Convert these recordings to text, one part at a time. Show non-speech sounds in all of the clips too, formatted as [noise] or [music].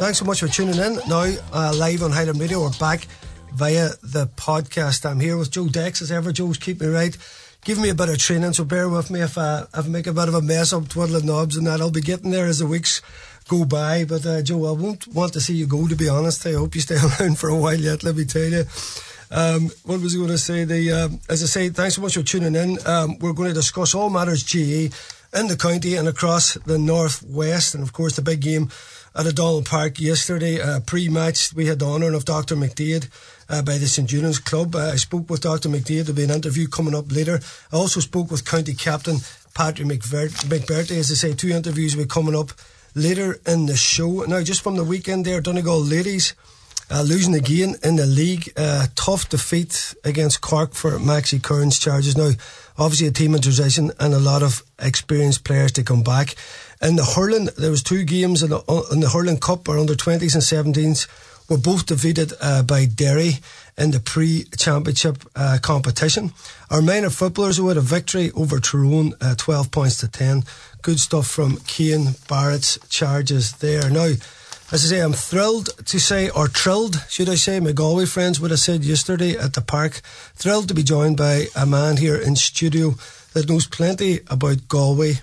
Thanks so much for tuning in. Now, uh, live on Highland Radio, we're back via the podcast. I'm here with Joe Dex as ever. Joe's keep me right. Give me a bit of training, so bear with me if I, if I make a bit of a mess up twiddling knobs and that. I'll be getting there as the weeks go by. But uh, Joe, I won't want to see you go, to be honest. I hope you stay [laughs] around for a while yet, let me tell you. Um, what was I going to say? The um, As I say, thanks so much for tuning in. Um, we're going to discuss all matters GE in the county and across the northwest, and of course the big game at O'Donnell Park yesterday. Uh, pre-match, we had the honour of Dr. McDaid uh, by the St Eunan's Club. Uh, I spoke with Dr. McDaid. There'll be an interview coming up later. I also spoke with County Captain Patrick McBrearty. As I say, two interviews will be coming up later in the show. Now, just from the weekend there, Donegal ladies uh, losing again in the league. Tough defeat against Cork for Maxi Curran's charges. Now, obviously a team in transition and a lot of experienced players to come back. In the hurling, there was two games in the, uh, in the hurling cup, or under 20s and 17s, were both defeated uh, by Derry in the pre-championship uh, competition. Our minor footballers who had a victory over Tyrone, uh, 12 points to 10. Good stuff from Cian Barrett's charges there. Now, as I say, I'm thrilled to say, or thrilled, should I say, my Galway friends would have said yesterday at the park, thrilled to be joined by a man here in studio that knows plenty about Galway.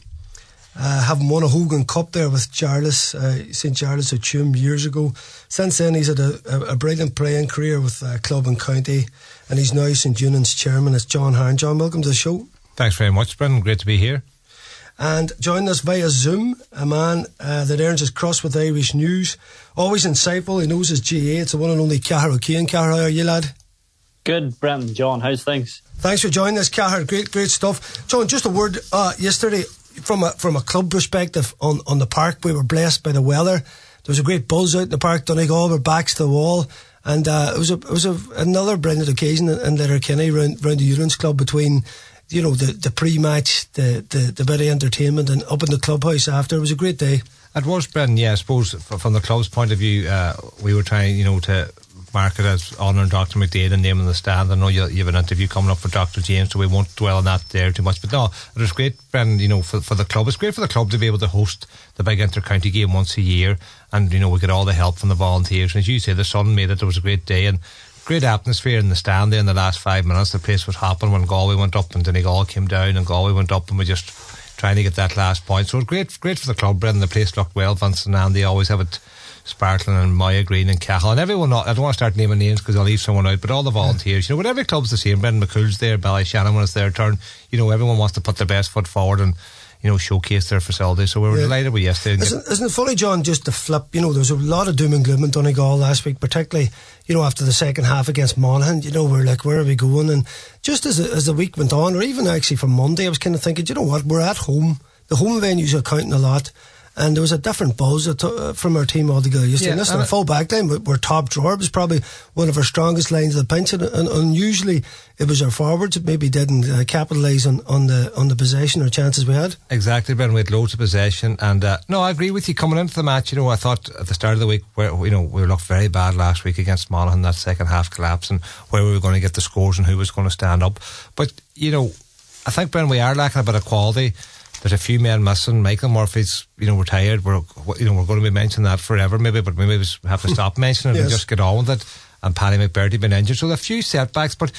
Uh, having won a Hogan Cup there with Jarlath, uh, St Jarlath's of Tuam years ago. Since then, he's had a, a, a brilliant playing career with uh, club and county, and he's now St Eunan's chairman. It's John Harn. John, welcome to the show. Thanks very much, Brendan. Great to be here. And joining us via Zoom, a man uh, that earns his cross with Irish news. Always insightful, he knows his GA. It's the one and only Cahair O'Kane. Cahair, how are you, lad? Good, Brendan. John, how's things? Thanks for joining us, Cahar. Great, great stuff. John, just a word uh, yesterday from a, from a club perspective on, on the park. We were blessed by the weather. There was a great buzz out in the park. Donegal were backs to the wall. And uh, it was a it was a, another brilliant occasion in, Letterkenny round, round the Eunan's Club between you know, the, the pre-match, the, the, the bit of entertainment and up in the clubhouse after. It was a great day. It was, Brendan, yeah, I suppose from the club's point of view, uh, we were trying, you know, to mark it as honouring Dr. McDaid and naming the stand. I know you, you have an interview coming up for Dr. James, so we won't dwell on that there too much. But no, it was great, Brendan, you know, for, for the club. It's great for the club to be able to host the big inter-county game once a year. And, you know, we get all the help from the volunteers. And as you say, the sun made it. It was a great day. And great atmosphere in the stand there in the last five minutes. The place was hopping when Galway went up and Donegal came down and Galway went up and we just trying to get that last point. So it was great, great for the club, Brendan. The place looked well. Vincent and Andy always have it sparkling and Maya Green and Cahill and everyone. I don't want to start naming names because I'll leave someone out, but all the volunteers, you know, what every club's the same. Brendan MacCumhaill's there, Ballyshannon when it's their turn. You know, everyone wants to put their best foot forward and you know, showcase their facilities. So we were yeah. delighted with yesterday. Isn't, isn't, it funny, John, just to flip, you know, there was a lot of doom and gloom in Donegal last week, particularly, you know, after the second half against Monaghan, you know, we're like, where are we going? And just as, as the week went on, or even actually from Monday, I was kind of thinking, you know what, we're at home. The home venues are counting a lot and there was a different buzz uh, from our team altogether yesterday. Yeah, Listen, the full back line, we're top drawer. It was probably one of our strongest lines of the bench, and, and unusually it was our forwards that maybe didn't uh, capitalise on, on the on the possession or chances we had. Exactly, Ben. We had loads of possession, and uh, no, I agree with you. Coming into the match, you know, I thought at the start of the week, where you know we looked very bad last week against Monaghan, that second half collapse, and where we were going to get the scores and who was going to stand up. But you know, I think Ben, we are lacking a bit of quality there's a few men missing. Michael Murphy's, you know, retired. We're, you know, we're going to be mentioning that forever, maybe, but maybe we have to [laughs] stop mentioning it yes. and just get on with it. And Paddy McBrearty been injured, so a few setbacks, but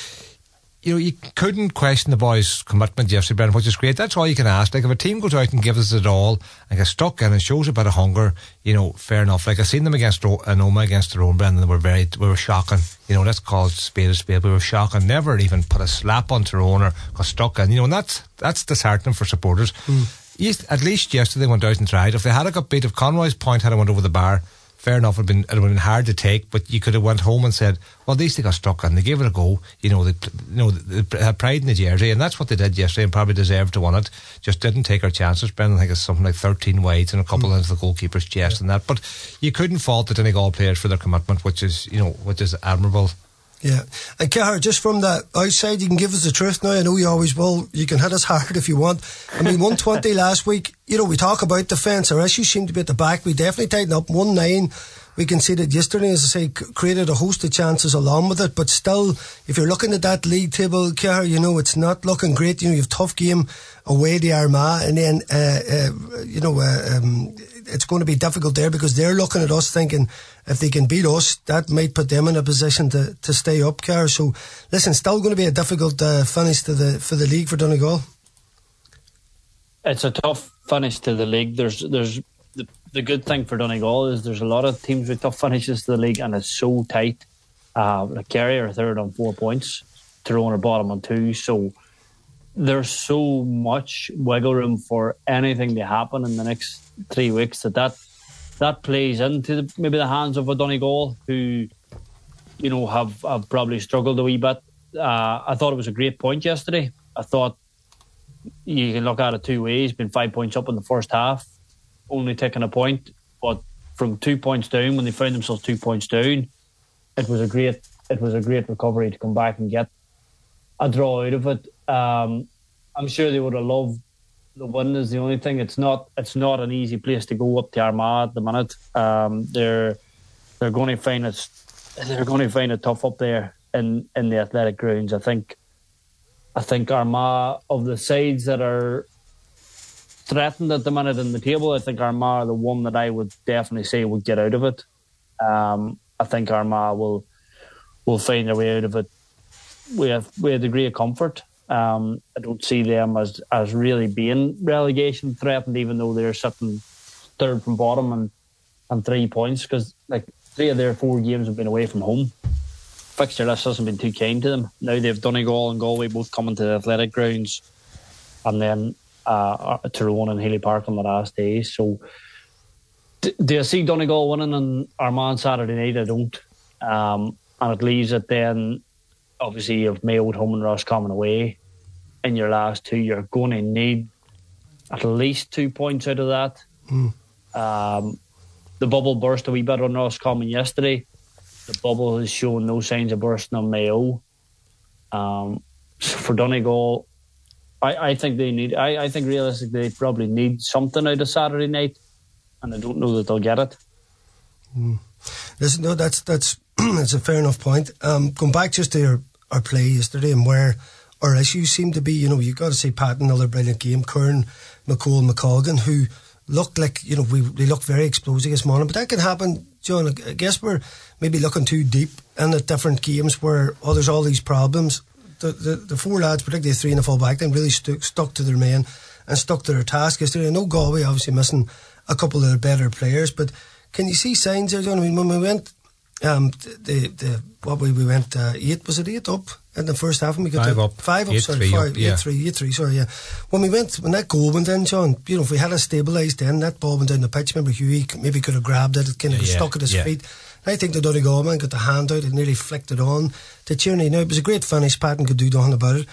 you know, you couldn't question the boys' commitment yesterday, Brendan, which is great. That's all you can ask. Like, if a team goes out and gives us it all and gets stuck in and shows a bit of hunger, you know, fair enough. Like, I've seen them against Anoma against Tyrone, Brendan, they were very, we were shocking. You know, let's call it spade a spade. We were shocking. Never even put a slap on Tyrone or got stuck in. You know, and that's, that's disheartening for supporters. Mm. At least yesterday they went out and tried. If they had a got beat, if Conroy's point had went over the bar, fair enough, it would, been, it would have been hard to take, but you could have went home and said, well, at least they got stuck and they gave it a go. You know, they, you know, they had pride in the jersey, and that's what they did yesterday and probably deserved to win it. Just didn't take our chances. Brendan, I think it's something like 13 wides and a couple mm. into the goalkeeper's chest yeah. and that. But you couldn't fault the Donegal players for their commitment, which is, you know, which is admirable. Yeah. And Cahar, just from that outside, you can give us the truth now. I know you always will. You can hit us [laughs] hard if you want. I mean, 120 [laughs] last week, you know, we talk about defence. Our issues seem to be at the back. We definitely tightened up 1 9 we conceded yesterday, as I say, created a host of chances along with it. But still, if you're looking at that league table, Kier, you know, it's not looking great. You know, you have tough game away to Armagh and then, uh, uh, you know, uh, um, it's going to be difficult there because they're looking at us thinking if they can beat us, that might put them in a position to, to stay up, Car. So, listen, still going to be a difficult uh, finish to the for the league for Donegal. It's a tough finish to the league. There's there's the, the good thing for Donegal is there's a lot of teams with tough finishes to the league, and it's so tight. Uh, like Kerry are third on four points, Tyrone are bottom on two, so there's so much wiggle room for anything to happen in the next three weeks that that, that plays into the, maybe the hands of Donegal who, you know, have, have probably struggled a wee bit. Uh, I thought it was a great point yesterday. I thought you can look at it two ways. Been five points up in the first half, only taking a point, but from two points down when they found themselves two points down, it was a great it was a great recovery to come back and get a draw out of it. Um, I'm sure they would have loved the win. Is the only thing. It's not. It's not an easy place to go up to Armagh at the minute. Um, they're they're going to find it. They're going to find it tough up there in in the athletic grounds. I think. I think Armagh of the sides that are threatened at the minute in the table. I think Armagh are the one that I would definitely say would get out of it. Um, I think Armagh will will find their way out of it with with a degree of comfort. Um, I don't see them as as really being relegation threatened, even though they're sitting third from bottom and and three points because like three of their four games have been away from home. Fixture list hasn't been too kind to them. Now they've Donegal and Galway both coming to the athletic grounds, and then uh, Tyrone and Healy Park on the last day. So, do I see Donegal winning on Armagh Saturday night? I don't. Um, and it leaves it then obviously you've Mayo at home and Roscommon away in your last two, you're going to need at least two points out of that. Mm. Um, the bubble burst a wee bit on Roscommon yesterday. The bubble has shown no signs of bursting on Mayo. Um, for Donegal, I, I think they need. I, I think realistically they probably need something out of Saturday night, and I don't know that they'll get it. Mm. Listen, no, that's that's [clears throat] that's a fair enough point. Um, going back just to your our play yesterday and where our issues seem to be. You know, you've got to say Pat, another brilliant game. Curran, McCole, McColgan, who looked like, you know, we, they looked very explosive this morning. But that can happen, John. I guess we're maybe looking too deep in the different games where, oh, there's all these problems. The, the, the four lads, particularly the three in the full back, then really stuck, stuck to their men and stuck to their task yesterday. I know Galway obviously missing a couple of their better players, but can you see signs there, John? I mean, when we went um, the the what we we went uh, eight was it eight up? In the first half and we got five up. five up eight, sorry three five, up, yeah. eight three eight three sorry yeah. When we went when that goal went in John you know if we had a stabilised then that ball went down the pitch remember Hughie maybe could have grabbed it it kind of yeah, stuck at his yeah. feet. I think the Donegal man got the hand out and nearly flicked it on. To Tierney now it was a great finish Patton could do nothing about it.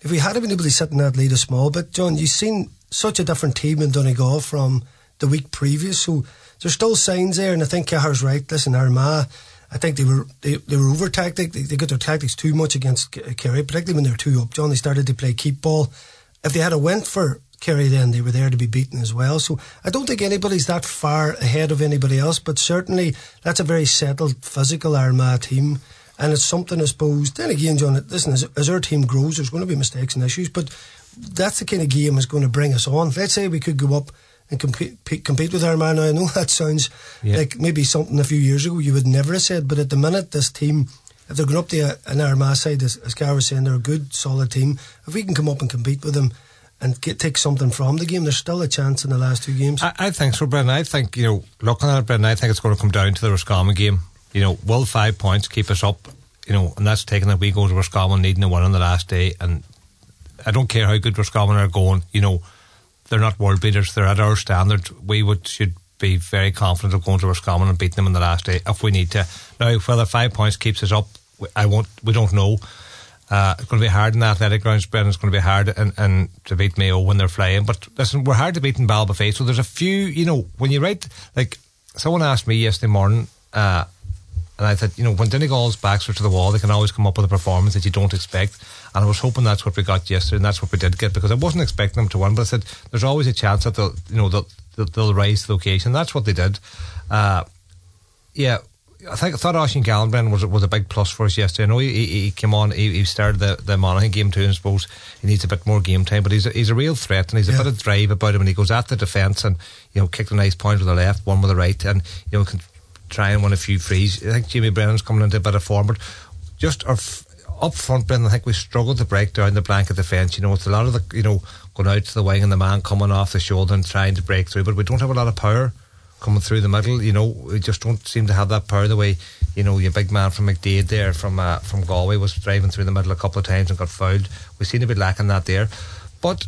If we had been able to sit in that lead a small bit John you've seen such a different team in Donegal from the week previous. So there's still signs there and I think Cahair's right. Listen Armagh I think they were they, they were over tactic. They, they got their tactics too much against uh, Kerry, particularly when they were two up. John, they started to play keep ball. If they had a win for Kerry, then they were there to be beaten as well. So I don't think anybody's that far ahead of anybody else, but certainly that's a very settled physical Armagh team. And it's something, I suppose. Then again, John, listen, as, as our team grows, there's going to be mistakes and issues, but that's the kind of game that's going to bring us on. Let's say we could go up and compete, compete with Armagh. Now, I know that sounds yeah. like maybe something a few years ago you would never have said, but at the minute, this team, if they're going up to an Armagh side, as, as Carl was saying, they're a good, solid team. If we can come up and compete with them and get, take something from the game, there's still a chance in the last two games. I, I think so, Brendan. I think, you know, looking at it, Brendan, I think it's going to come down to the Roscommon game. You know, will five points keep us up? You know, and that's taking that we go to Roscommon needing a win on the last day. And I don't care how good Roscommon are going, you know, they're not world beaters. They're at our standard. We would should be very confident of going to Roscommon and beating them in the last day if we need to. Now, whether five points keeps us up, I won't. We don't know. Uh, it's going to be hard in the athletic grounds, Brendan. It's going to be hard and, and to beat Mayo when they're flying. But listen, we're hard to beat in Ballybofey. So there's a few, you know, when you write, like, someone asked me yesterday morning, uh, and I said, you know, when Donegal's backs are to the wall, they can always come up with a performance that you don't expect. And I was hoping that's what we got yesterday, and that's what we did get because I wasn't expecting them to win. But I said, there's always a chance that they'll, you know, they'll, they'll, they'll rise to the occasion. That's what they did. Uh, yeah, I think I thought Oisín Gallen was was a big plus for us yesterday. I know he, he came on, he, he started the the Monaghan game too. I suppose he needs a bit more game time, but he's a, he's a real threat and he's a bit of drive about him. And he goes at the defence and you know kicked a nice point with the left, one with the right, and you know can try and win a few frees. I think Jamie Brennan's coming into a bit of form, but just our f- up front, Brendan, I think we struggled to break down the blanket defence. You know, it's a lot of the you know going out to the wing and the man coming off the shoulder and trying to break through, but we don't have a lot of power coming through the middle. You know, we just don't seem to have that power the way you know your big man from McDaid there from uh, from Galway was driving through the middle a couple of times and got fouled. We seem to be lacking that there, but.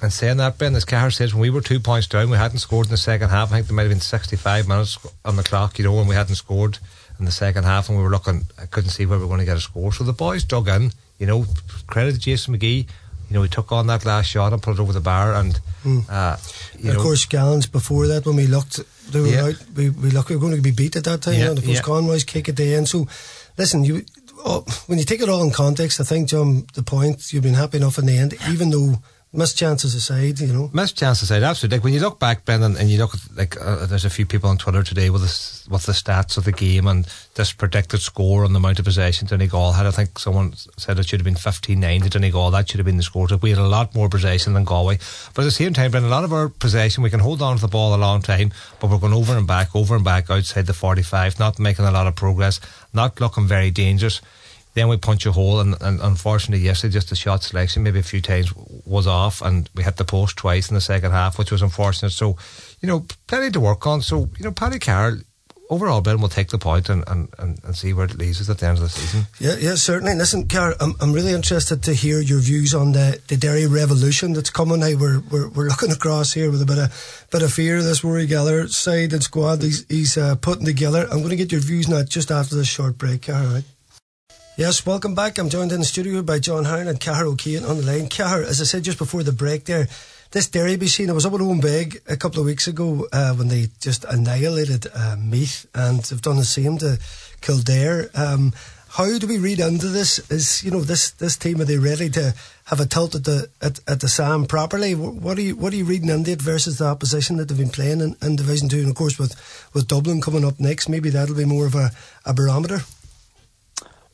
And saying that, Ben, as Cahair says, when we were two points down, we hadn't scored in the second half. I think there might have been 65 minutes on the clock, you know, and we hadn't scored in the second half, and we were looking, I couldn't see where we were going to get a score. So the boys dug in, you know, credit to Jason McGee you know, he took on that last shot and put it over the bar. And, mm. uh, and of know, course, Gallen's before that, when we looked, they were yeah. out, we, we looked, we were going to be beat at that time. Yeah, you know, the post. Conroy's kick at the end. So, listen, you oh, when you take it all in context, I think, John, the point, you've been happy enough in the end, even though missed chances aside, you know. Missed chances aside, absolutely. Like when you look back, Brendan, and you look at like uh, there's a few people on Twitter today with this, with the stats of the game and this predicted score on the amount of possession Donegal had. I think someone said it should have been 15-9 to Donegal. That should have been the score. We had a lot more possession than Galway, but at the same time, Brendan, a lot of our possession we can hold on to the ball a long time, but we're going over and back, over and back outside the 45, not making a lot of progress, not looking very dangerous then we punch a hole, and, and unfortunately, yesterday, just the shot selection maybe a few times was off, and we hit the post twice in the second half, which was unfortunate. So, you know, plenty to work on. So, you know, Paddy Carroll, overall, Ben will take the point and, and, and, and, see where it leads us at the end of the season. Yeah, yeah, certainly. Listen, Carl, I'm, I'm really interested to hear your views on the, the Derry revolution that's coming now. We're, we're, we're looking across here with a bit of bit of fear. This Rory Gallagher side and squad he's, he's uh, putting together. I'm going to get your views now just after this short break. All right. Yes, welcome back. I'm joined in the studio by John Hown and Cahair O'Kane on the line. Cahair, as I said just before the break there, this Derry scene, I was up at Owenbeg a couple of weeks ago uh, when they just annihilated uh, Meath and they've done the same to Kildare. Um, how do we read into this? Is you know this this team are they ready to have a tilt at the at, at the Sam properly? What are you what are you reading into it versus the opposition that they've been playing in, in Division Two, and of course with with Dublin coming up next, maybe that'll be more of a, a barometer.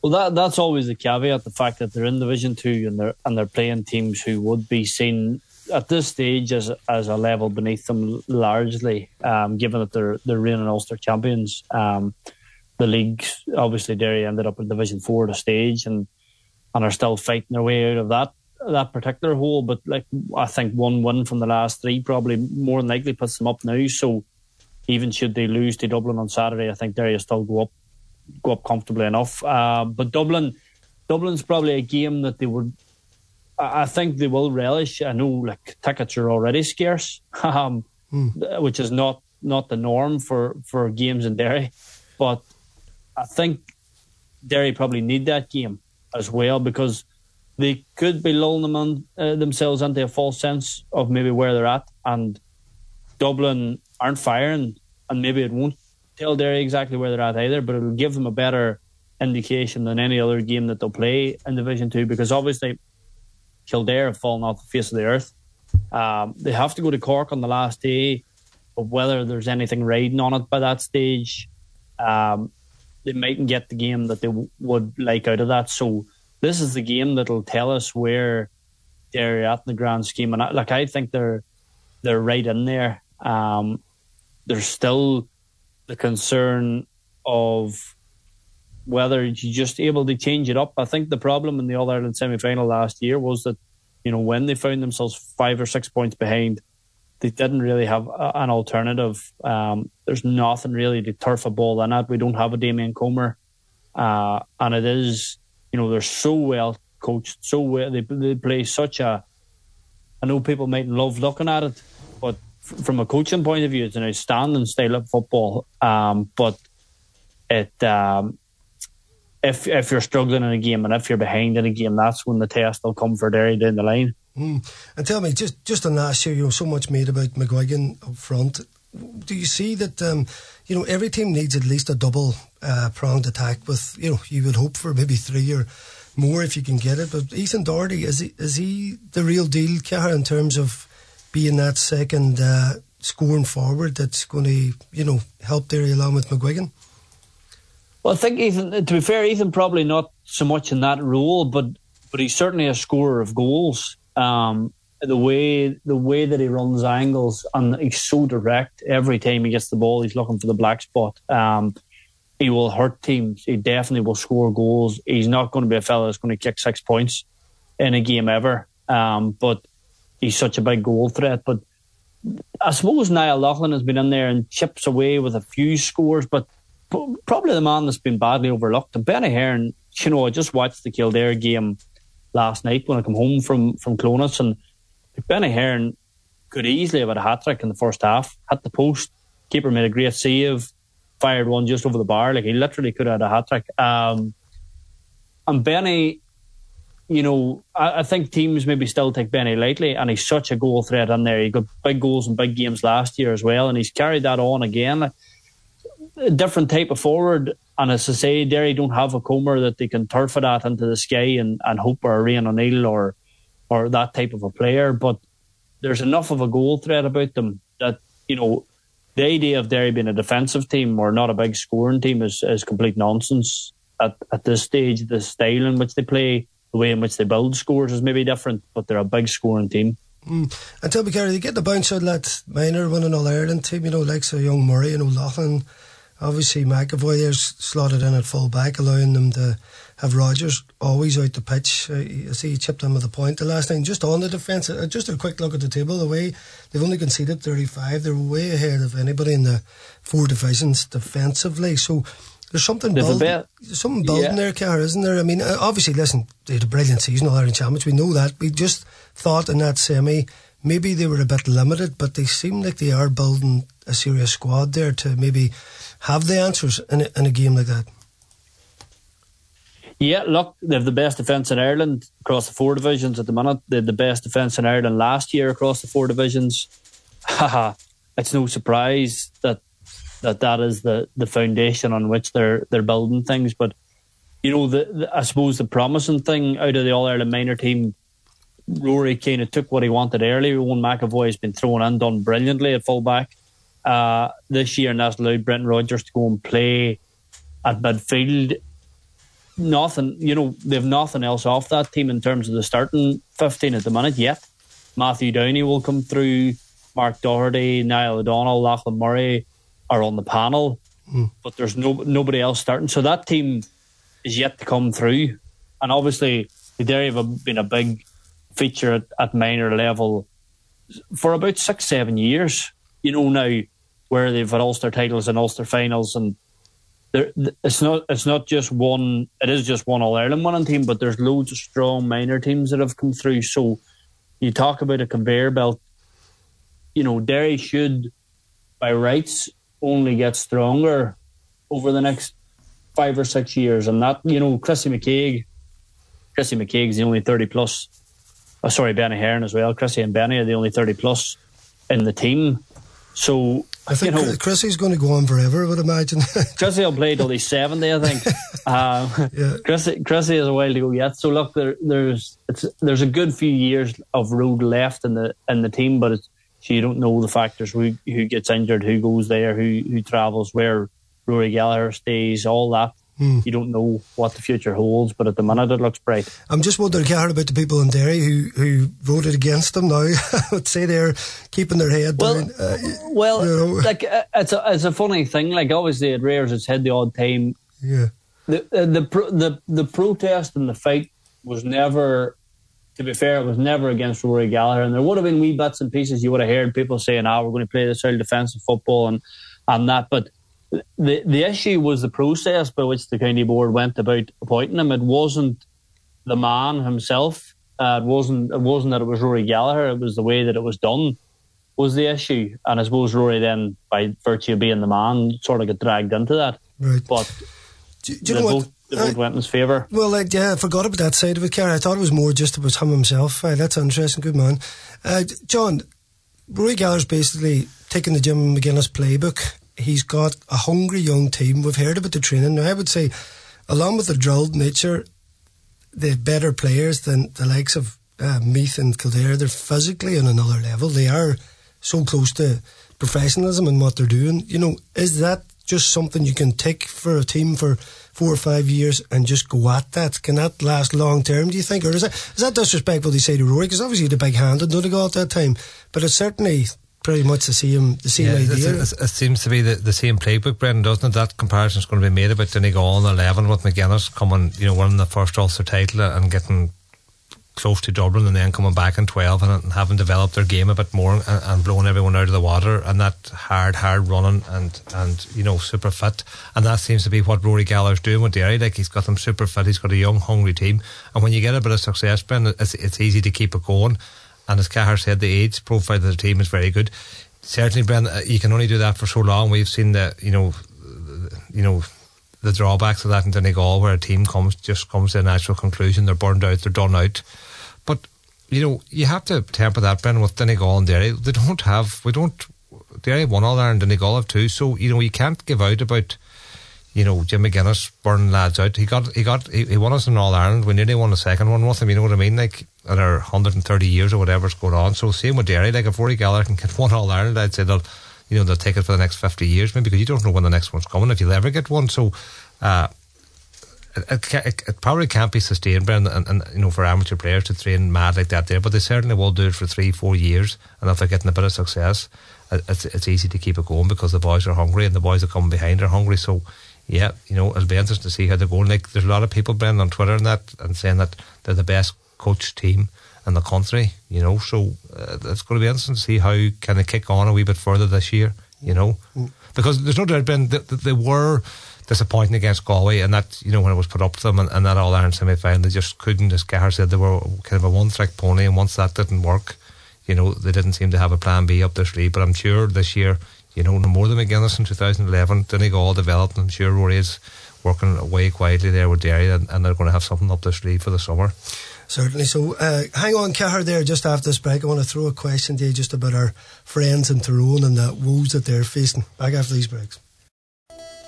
Well, that that's always the caveat: the fact that they're in Division Two and they're and they're playing teams who would be seen at this stage as as a level beneath them, largely, um, given that they're they're reigning Ulster champions. Um, the league, obviously, Derry ended up in Division Four at a stage, and and are still fighting their way out of that that particular hole. But like I think one win from the last three probably more than likely puts them up now. So even should they lose to Dublin on Saturday, I think Derry will still go up go up comfortably enough. Uh, but Dublin, Dublin's probably a game that they would. I think they will relish. I know, like tickets are already scarce, [laughs] um, mm. which is not not the norm for for games in Derry. But I think Derry probably need that game as well because they could be lulling them on, uh, themselves into a false sense of maybe where they're at, and Dublin aren't firing, and maybe it won't tell Derry exactly where they're at either, but it'll give them a better indication than any other game that they'll play in Division Two because obviously Kildare have fallen off the face of the earth. Um, they have to go to Cork on the last day, but whether there's anything riding on it by that stage, um, they mightn't get the game that they w- would like out of that. So this is the game that'll tell us where they're at in the grand scheme. And I, like I think they're they're right in there. Um, they're still the concern of whether you're just able to change it up. I think the problem in the All Ireland semi final last year was that, you know, when they found themselves five or six points behind, they didn't really have a, an alternative. Um, there's nothing really to turf a ball in it. We don't have a Damien Comer. Uh, and it is, you know, they're so well coached, so well, they, they play such a, I know people might love looking at it, from a coaching point of view, it's an outstanding style of football. Um, but it um, if if you're struggling in a game and if you're behind in a game, that's when the test will come for Derry down the line. Mm. And tell me, just just on last year, you know, so much made about McGuigan up front. Do you see that? Um, you know, every team needs at least a double uh, pronged attack. With you know, you would hope for maybe three or more if you can get it. But Ethan Doherty is he is he the real deal, Cahair, in terms of being that second uh, scoring forward that's going to, you know, help Derry along with McGuigan? Well, I think Ethan. To be fair, Ethan probably not so much in that role, but but he's certainly a scorer of goals. Um, the way the way that he runs angles and he's so direct every time he gets the ball, he's looking for the black spot. Um, he will hurt teams. He definitely will score goals. He's not going to be a fella that's going to kick six points in a game ever. Um, but he's such a big goal threat. But I suppose Niall Loughlin has been in there and chips away with a few scores, but probably the man that's been badly overlooked. And Benny Heron, you know, I just watched the Kildare game last night when I come home from from Clones, and Benny Heron could easily have had a hat trick in the first half. Hit the post, keeper made a great save, fired one just over the bar. Like he literally could have had a hat trick. Um, and Benny, you know, I, I, think teams maybe still take Benny lightly, and he's such a goal threat in there. He got big goals in big games last year as well, and he's carried that on again. A different type of forward, and as I say, Derry don't have a comer that they can turf it at into the sky and, and hope for a Rian O'Neill or or that type of a player. But there's enough of a goal threat about them that you know the idea of Derry being a defensive team or not a big scoring team is, is complete nonsense at, at this stage. The style in which they play, the way in which they build scores is maybe different, but they're a big scoring team. Mm. And me, Gary, they get the bounce out that minor winning All Ireland team, you know, like so young Murray and O'Loughlin. Obviously, McEvoy there's slotted in at full back, allowing them to have Rogers always out the pitch. Uh, I see he chipped in with a point the last time. Just on the defence, uh, just a quick look at the table. The way they've only conceded 35, they're way ahead of anybody in the four divisions defensively. So there's something building, there's something building yeah. there, Car, isn't there? I mean, uh, obviously, listen, they had a brilliant season, all Ireland champions. We know that. We just thought in that semi maybe they were a bit limited, but they seem like they are building a serious squad there to maybe have the answers in a, in a game like that. Yeah, look, they have the best defence in Ireland across the four divisions at the minute. They had the best defence in Ireland last year across the four divisions. [laughs] Haha, it's no surprise that that that is the, the foundation on which they're they're building things. But you know, the, the I suppose the promising thing out of the All Ireland minor team, Rory kind of took what he wanted early. Eoin McEvoy has been thrown in, done brilliantly at fullback uh, this year, and that's allowed Brendan Rogers to go and play at midfield nothing, you know, they've nothing else off that team in terms of the starting 15 at the minute yet. Matthew Downey will come through, Mark Doherty, Niall O'Donnell, Lachlan Murray are on the panel, mm. but there's no nobody else starting. So that team is yet to come through. And obviously, the Derry have been a big feature at, at minor level for about six, seven years. You know, now where they've had Ulster titles and Ulster finals and there, it's not it's not just one. It is just one All Ireland winning team, but there's loads of strong minor teams that have come through. So you talk about a conveyor belt. You know, Derry should, by rights, only get stronger over the next five or six years, and that you know, Chrissy McKaigue, Chrissy is the only thirty plus. Oh, sorry, Benny Heron as well. Chrissy and Benny are the only thirty plus in the team. So I think you know, Chrissy's going to go on forever. I would imagine. [laughs] Chrissy will play till he's seventy, I think. [laughs] Um, yeah. Chrissy, Chrissy has a while to go yet. So look, there, there's there's a good few years of road left in the in the team, but it's, so you don't know the factors who who gets injured, who goes there, who who travels, where Rory Gallagher stays, all that. Mm. You don't know what the future holds, but at the minute it looks bright. I'm just wondering, Karen, about the people in Derry who, who voted against them now. [laughs] I would say they're keeping their head well, down. Uh, well, you know. like uh, it's a it's a funny thing. Like obviously it rears its head the odd time. Yeah. The uh, the the the protest and the fight was never. To be fair, it was never against Rory Gallagher, and there would have been wee bits and pieces you would have heard people saying, "Ah, oh, we're going to play this style defensive football," and and that, but the the issue was the process by which the county board went about appointing him. It wasn't the man himself. Uh, it wasn't. It wasn't that it was Rory Gallagher. It was the way that it was done was the issue. And I suppose Rory then, by virtue of being the man, sort of got dragged into that. Right. But do, do you know what? The vote went in his favour. Well, like, yeah, I forgot about that side of it, Kerry. I thought it was more just about him himself. Uh, that's interesting. Good man. Uh, John, Rory Gallagher's basically taking the Jim McGuinness playbook he's got a hungry young team. We've heard about the training. Now, I would say, along with the drilled nature, the better players than the likes of uh, Meath and Kildare. They're physically on another level. They are so close to professionalism in what they're doing. You know, is that just something you can take for a team for four or five years and just go at that? Can that last long term, do you think? Or is that, is that disrespectful to say to Rory? Because obviously the big hand handed Donegal at that time, but it's certainly pretty much the same the same yeah, idea. It, it, seems to be the, the same playbook, Brendan, doesn't it? That comparison is going to be made about Donegal on 11 with McGuinness coming, you know, winning the first Ulster title and getting close to Dublin and then coming back in 12 and, having developed their game a bit more and, and, blowing everyone out of the water and that hard, hard running and, and, you know, super fit. And that seems to be what Rory Gallagher's doing with Derry. Like, he's got them super fit. He's got a young, hungry team. And when you get a bit of success, Ben, it's, it's easy to keep it going. And as Cahair said, the age profile of the team is very good. Certainly, Ben, uh, you can only do that for so long. We've seen the, you know, you know, the drawbacks of that in Donegal, where a team comes just comes to a natural conclusion. They're burned out. They're done out. But you know, you have to temper that, Ben, with Donegal and Derry. They don't have. We don't. Derry won all Ireland, Donegal have two. So you know, you can't give out about. You know, Jim McGuinness burning lads out. He got, he got, he, he won us in All Ireland. We nearly won the second one with him. You know what I mean? Like, in our 130 years or whatever's going on. So same with Derry. Like, if Rory Gallagher can get [laughs] one All Ireland, I'd say they'll, you know, they'll take it for the next 50 years, maybe because you don't know when the next one's coming if you'll ever get one. So, uh, it, it, it, probably can't be sustained, Brendan, and, and, you know, for amateur players to train mad like that there, but they certainly will do it for three, four years, and if they're getting a bit of success, it's, it's easy to keep it going because the boys are hungry and the boys that come behind are hungry. So, yeah, you know, it'll be interesting to see how they're going. Like, there's a lot of people, Brendan, on Twitter and that, and saying that they're the best coach team in the country, you know, so uh, it's going to be interesting to see how can they kick on a wee bit further this year, you know, mm. because there's no doubt, Ben, that they were disappointing against Galway, and that you know when it was put up to them and, and that All Ireland semi final, they just couldn't. As Cahair said, they were kind of a one trick pony, and once that didn't work, you know they didn't seem to have a plan B up their sleeve. But I'm sure this year, you know, no more than McGuinness in 2011, Donegal developed. I'm sure Rory is working away quietly there with Derry, and, and they're going to have something up their sleeve for the summer. Certainly. So, uh, hang on, Cahair, there, just after this break. I want to throw a question to you just about our friends in Tyrone and the woes that they're facing. Back after these breaks.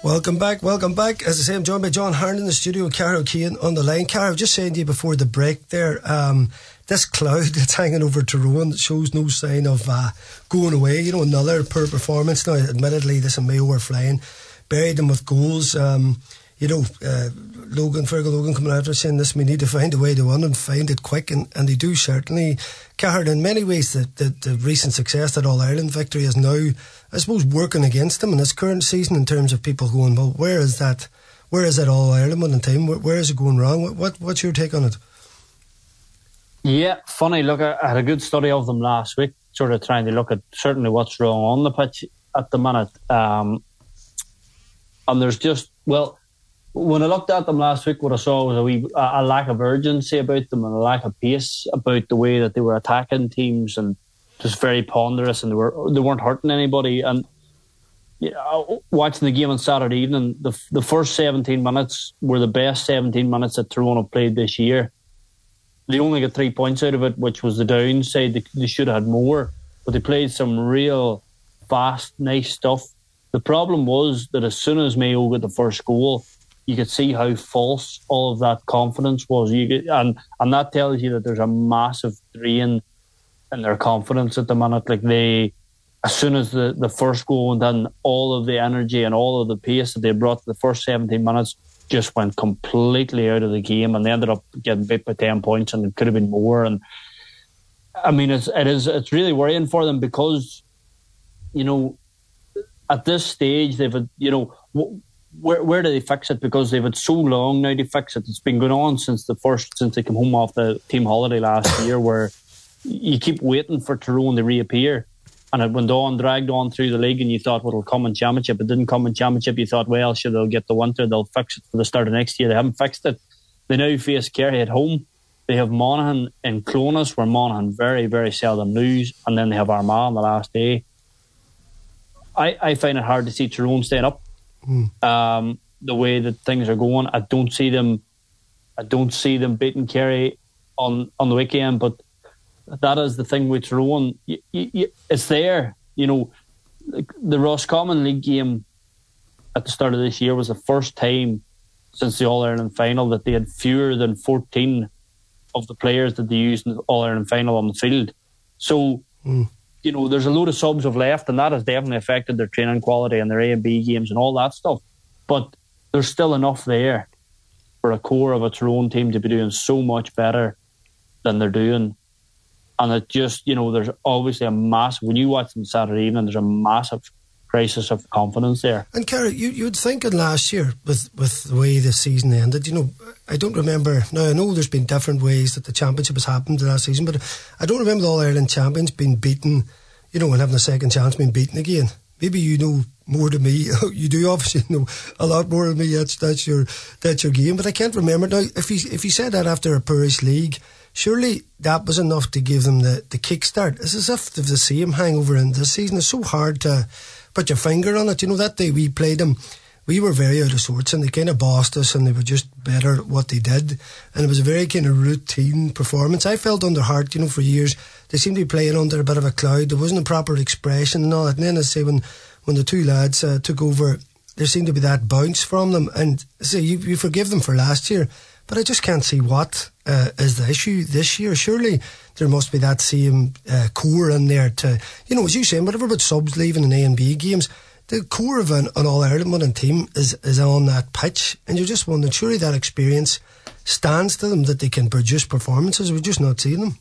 Welcome back, welcome back. As I say, I'm joined by John Harn in the studio, Cahair O'Kane on the line. Was just saying to you before the break there, um, this cloud [laughs] that's hanging over Tyrone shows no sign of uh, going away. You know, another poor performance. Now, admittedly, this and Mayo were flying, buried them with goals. Um, you know, uh, Logan, Fergal Logan coming out and saying this, we need to find a way to win and find it quick, and, and they do certainly. Cahair, in many ways, the, the, the recent success, that All Ireland victory, is now, I suppose, working against them in this current season in terms of people going, well, where is that? Where is that All Ireland winning team? Where, where is it going wrong? What, what, What's your take on it? Yeah, funny. Look, I had a good study of them last week, sort of trying to look at certainly what's wrong on the pitch at the minute. Um, and there's just, well, when I looked at them last week, what I saw was a, wee, a lack of urgency about them and a lack of pace about the way that they were attacking teams and just very ponderous and they were they weren't hurting anybody. And you uh, know, watching the game on Saturday evening, the the first seventeen minutes were the best seventeen minutes that Tyrone played this year. They only got three points out of it, which was the downside. They, they should have had more, but they played some real fast, nice stuff. The problem was that as soon as Mayo got the first goal, you could see how false all of that confidence was. You could, and and that tells you that there's a massive drain in their confidence at the minute. Like they, as soon as the, the first goal and then all of the energy and all of the pace that they brought to the first 17 minutes just went completely out of the game, and they ended up getting beat by 10 points, and it could have been more. And I mean, it's it is it's really worrying for them because you know at this stage they've you know where where do they fix it? Because they've had so long now to fix it. It's been going on since the first since they came home off the team holiday last [laughs] year, where you keep waiting for Tyrone to reappear. And it went on, dragged on through the league, and you thought, well, it'll come in championship. It didn't come in championship. You thought, well, sure, they'll get the winter, they'll fix it for the start of next year. They haven't fixed it. They now face Kerry at home. They have Monaghan in Clones, where Monaghan very, very seldom lose, and then they have Armagh on the last day. I, I find it hard to see Tyrone staying up Mm. Um, the way that things are going, I don't see them. I don't see them beating Kerry on on the weekend. But that is the thing with Tyrone. It's there. You know, the Roscommon League game at the start of this year was the first time since the All Ireland final that they had fewer than fourteen of the players that they used in the All Ireland final on the field. So. Mm you know, there's a load of subs have left, and that has definitely affected their training quality and their A and B games and all that stuff. But there's still enough there for a core of a Tyrone team to be doing so much better than they're doing. And it just, you know, there's obviously a massive, when you watch them Saturday evening, there's a massive crisis of confidence there. And Cara, you, you'd think in last year with, with the way the season ended, you know, I don't remember, now I know there's been different ways that the championship has happened last season, but I don't remember the All Ireland champions being beaten, you know, and having a second chance being beaten again. Maybe you know more than me. [laughs] you do obviously know a lot more than me. That's that's your that's your game. But I can't remember now. If he if he said that after a Parish League, surely that was enough to give them the the kickstart. It's as if they've the same hangover in this season. It's so hard to put your finger on it. You know that day we played them. We were very out of sorts and they kind of bossed us and they were just better at what they did. And it was a very kind of routine performance. I felt under Harte, you know, for years. They seemed to be playing under a bit of a cloud. There wasn't a proper expression and all that. And then I say when when the two lads uh, took over, there seemed to be that bounce from them. And say you, you forgive them for last year, but I just can't see what uh, is the issue this year. Surely there must be that same uh, core in there to, you know, as you saying, whatever about subs leaving in A and B games, the core of an, an All Ireland winning team is, is on that pitch. And you're just wondering, surely that experience stands to them that they can produce performances. We're just not seeing them.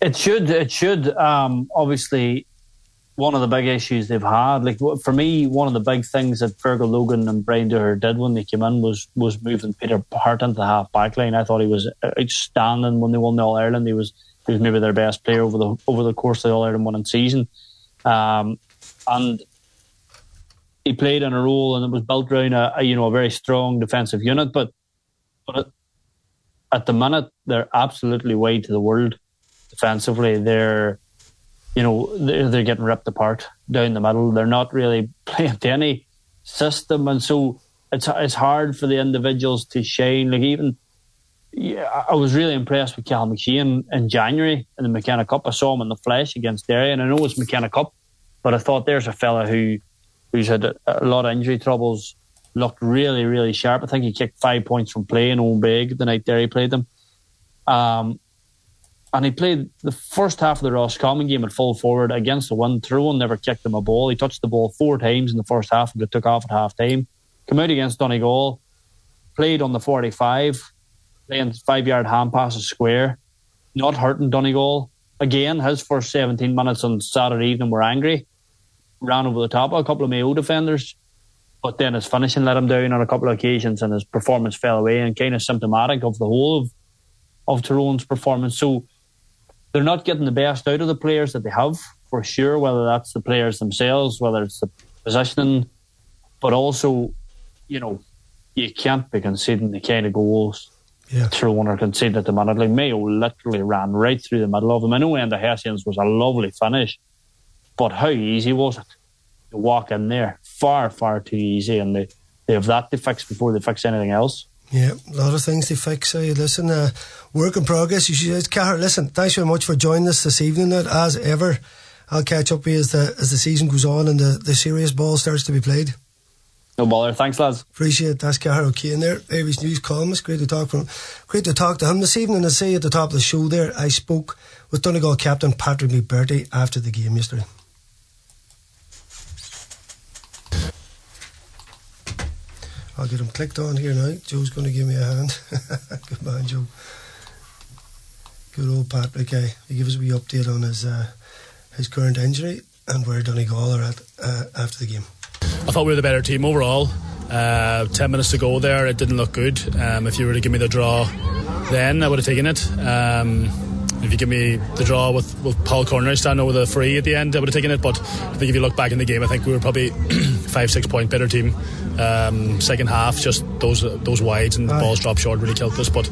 It should. It should. Um, obviously, one of the big issues they've had. Like for me, one of the big things that Fergal Logan and Brian Dooher did when they came in was was moving Peter Harte into the half back line. I thought he was outstanding when they won the All Ireland. He was he was maybe their best player over the over the course of the All Ireland winning season, um, and he played in a role and it was built around a, a you know a very strong defensive unit. But but at, the minute they're absolutely wide to the world defensively. They're you know, they're, they're getting ripped apart down the middle. They're not really [laughs] playing to any system, and so it's it's hard for the individuals to shine. Like even, yeah, I was really impressed with Cathal McShane in January in the McKenna Cup. I saw him in the flesh against Derry, and I know it's McKenna Cup, but I thought there's a fella who who's had a, a lot of injury troubles. Looked really, really sharp. I think he kicked five points from playing Owenbeg the night Derry played them. Um, and he played the first half of the Roscommon game at full forward against the one. Tyrone never kicked him a ball. He touched the ball four times in the first half, but took off at half time. Come out against Donegal, played on the 45, playing five yard hand passes square, not hurting Donegal. Again, his first 17 minutes on Saturday evening were angry. Ran over the top of a couple of Mayo defenders, but then his finishing let him down on a couple of occasions and his performance fell away and kind of symptomatic of the whole of, of Tyrone's performance. So, they're not getting the best out of the players that they have for sure, whether that's the players themselves, whether it's the positioning, but also, you know, you can't be conceding the kind of goals yeah. Tyrone or conceding at the minute. Like Mayo literally ran right through the middle of them. I know Enda Hession's was a lovely finish, but how easy was it to walk in there? Far, far too easy, and they, they have that to fix before they fix anything else. Yeah, a lot of things to fix. Uh, listen, uh, work in progress. You should, Cara, listen, thanks very much for joining us this evening. As ever, I'll catch up with you as the, as the season goes on and the, the serious ball starts to be played. No bother. Thanks, lads. Appreciate it. That's Cahair O'Kane there, Irish News columnist. Great to talk from, great to talk to him this evening. I say at the top of the show there, I spoke with Donegal captain Patrick McBrearty after the game yesterday. I'll get him clicked on here now. Joe's going to give me a hand. [laughs] Good man, Joe. Good old Patrick. Eh? He gives us a wee update on his uh, his current injury and where Donegal are at uh, after the game. I thought we were the better team overall. Uh, ten minutes to go there, it didn't look good. Um, if you were to give me the draw, then I would have taken it. Um, if you give me the draw with, with Paul Conroy standing over the free at the end, I would have taken it. But I think if you look back in the game, I think we were probably [clears throat] five, six point better team. Um, second half, just those those wides and the balls dropped short really killed us. But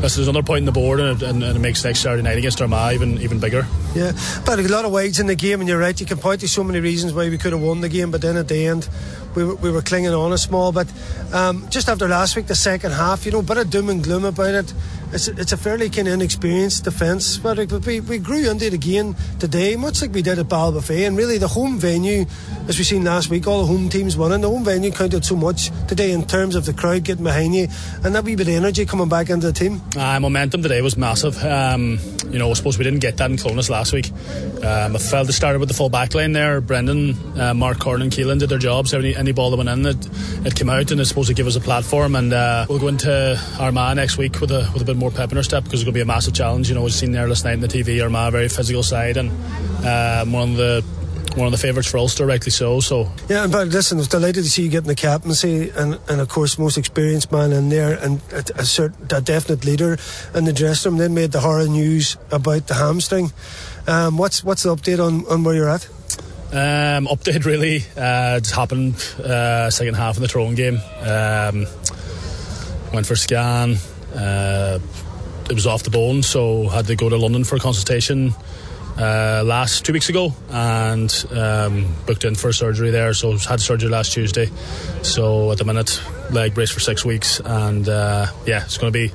this is another point in the board, and it, and, and it makes next Saturday night against Armagh even even bigger. Yeah, but a lot of wides in the game, and you're right. You can point to so many reasons why we could have won the game, but then at the end, we were, we were clinging on a small. But um, just after last week, the second half, you know, a bit of doom and gloom about it. It's, it's a fairly kind of inexperienced defence, but we, we grew into it again today, much like we did at Ballybofey. And really, the home venue, as we seen last week, all the home teams won, winning, the home venue counted so much today in terms of the crowd getting behind you and that wee bit of energy coming back into the team. Uh, momentum today was massive. Um, you know, I suppose we didn't get that in Clones last week. Um, I felt it started with the full back line there. Brendan, uh, Mark Curran, and Keelan did their jobs. Any, any ball that went in, it, it came out and it's supposed to give us a platform. And uh, we'll go into Armagh next week with a with a bit more pep in our step because it's going to be a massive challenge. You know, we've seen there last night on the TV, Armagh, very physical side, and um, one of the one of the favourites for Ulster, rightly so. So yeah, in fact, listen, I was delighted to see you getting the captaincy, and, and of course, most experienced man in there, and a, a, certain, a definite leader in the dressing room. Then made the horror news about the hamstring. Um, what's what's the update on, on where you're at? Um, update really. Uh, it's happened uh, second half of the Tyrone game. Um, went for scan. Uh, it was off the bone, so had to go to London for a consultation uh, last two weeks ago and um, booked in for surgery there. So had surgery last Tuesday. So at the minute, leg brace for six weeks, and uh, yeah, it's going to be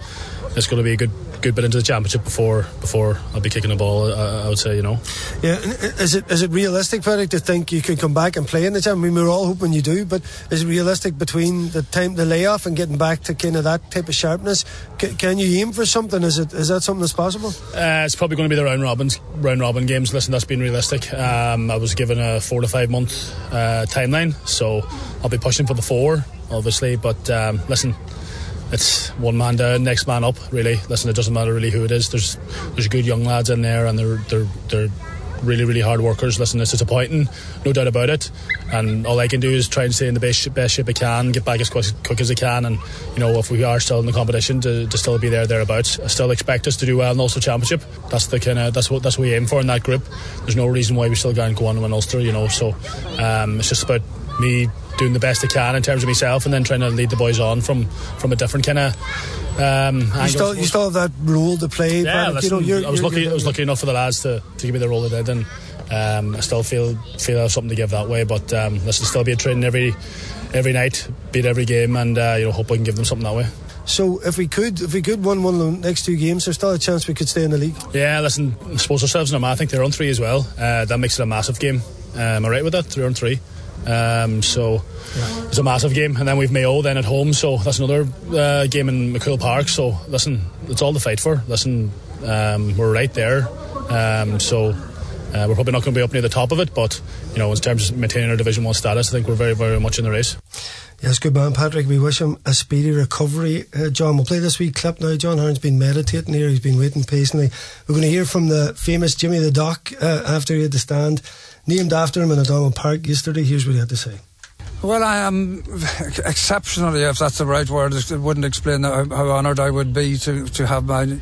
it's going to be a good good bit into the championship before before I'll be kicking the ball. I, I would say, you know. Yeah, is it is it realistic, Patrick, to think you could come back and play in the championship? I mean, we're all hoping you do, but is it realistic between the time the layoff and getting back to kind of that type of sharpness? C- can you aim for something? Is it is that something that's possible? Uh, it's probably going to be the round robin round robin games. Listen, that's been realistic. Um, I was given a four to five month uh, timeline, so I'll be pushing for the four, obviously. But um, listen it's one man down, next man up. Really, listen, it doesn't matter really who it is. There's there's good young lads in there, and they're they're they're really really hard workers. Listen, it's disappointing, no doubt about it. And all I can do is try and stay in the best best shape I can, get back as quick, quick as I can, and you know if we are still in the competition to, to still be there thereabouts. I still expect us to do well in Ulster Championship. That's the kind of that's what that's what we aim for in that group. There's no reason why we still can't go on and win Ulster, you know. So um, it's just about me doing the best I can in terms of myself, and then trying to lead the boys on from from a different kind of. Um, you still, you still have that role to play. Yeah, listen, you know, I was lucky. I was lucky enough for the lads to, to give me the role they did, and um, I still feel feel I have something to give that way. But um, listen, still be a training every every night, beat every game, and uh, you know hope I can give them something that way. So if we could, if we could win one of the next two games, there's still a chance we could stay in the league. Yeah, listen, I suppose ourselves and I think they're on three as well. Uh, that makes it a massive game. Um, am I right with that? Three on three. Um, so yeah. it's a massive game, and then we've Mayo then at home, so that's another uh, game in MacCumhaill Park. So listen, it's all to fight for. Listen, um, we're right there, um, so uh, we're probably not going to be up near the top of it, but you know, in terms of maintaining our Division One status, I think we're very, very much in the race. Yes, good man, Patrick. We wish him a speedy recovery. Uh, John, we'll play this week clip now. John Hearn's been meditating here. He's been waiting patiently. We're going to hear from the famous Jimmy the Doc uh, after he had to stand named after him in O'Donnell Park yesterday. Here's what he had to say. Well, I am exceptionally, if that's the right word, it wouldn't explain how, honoured I would be to, to have my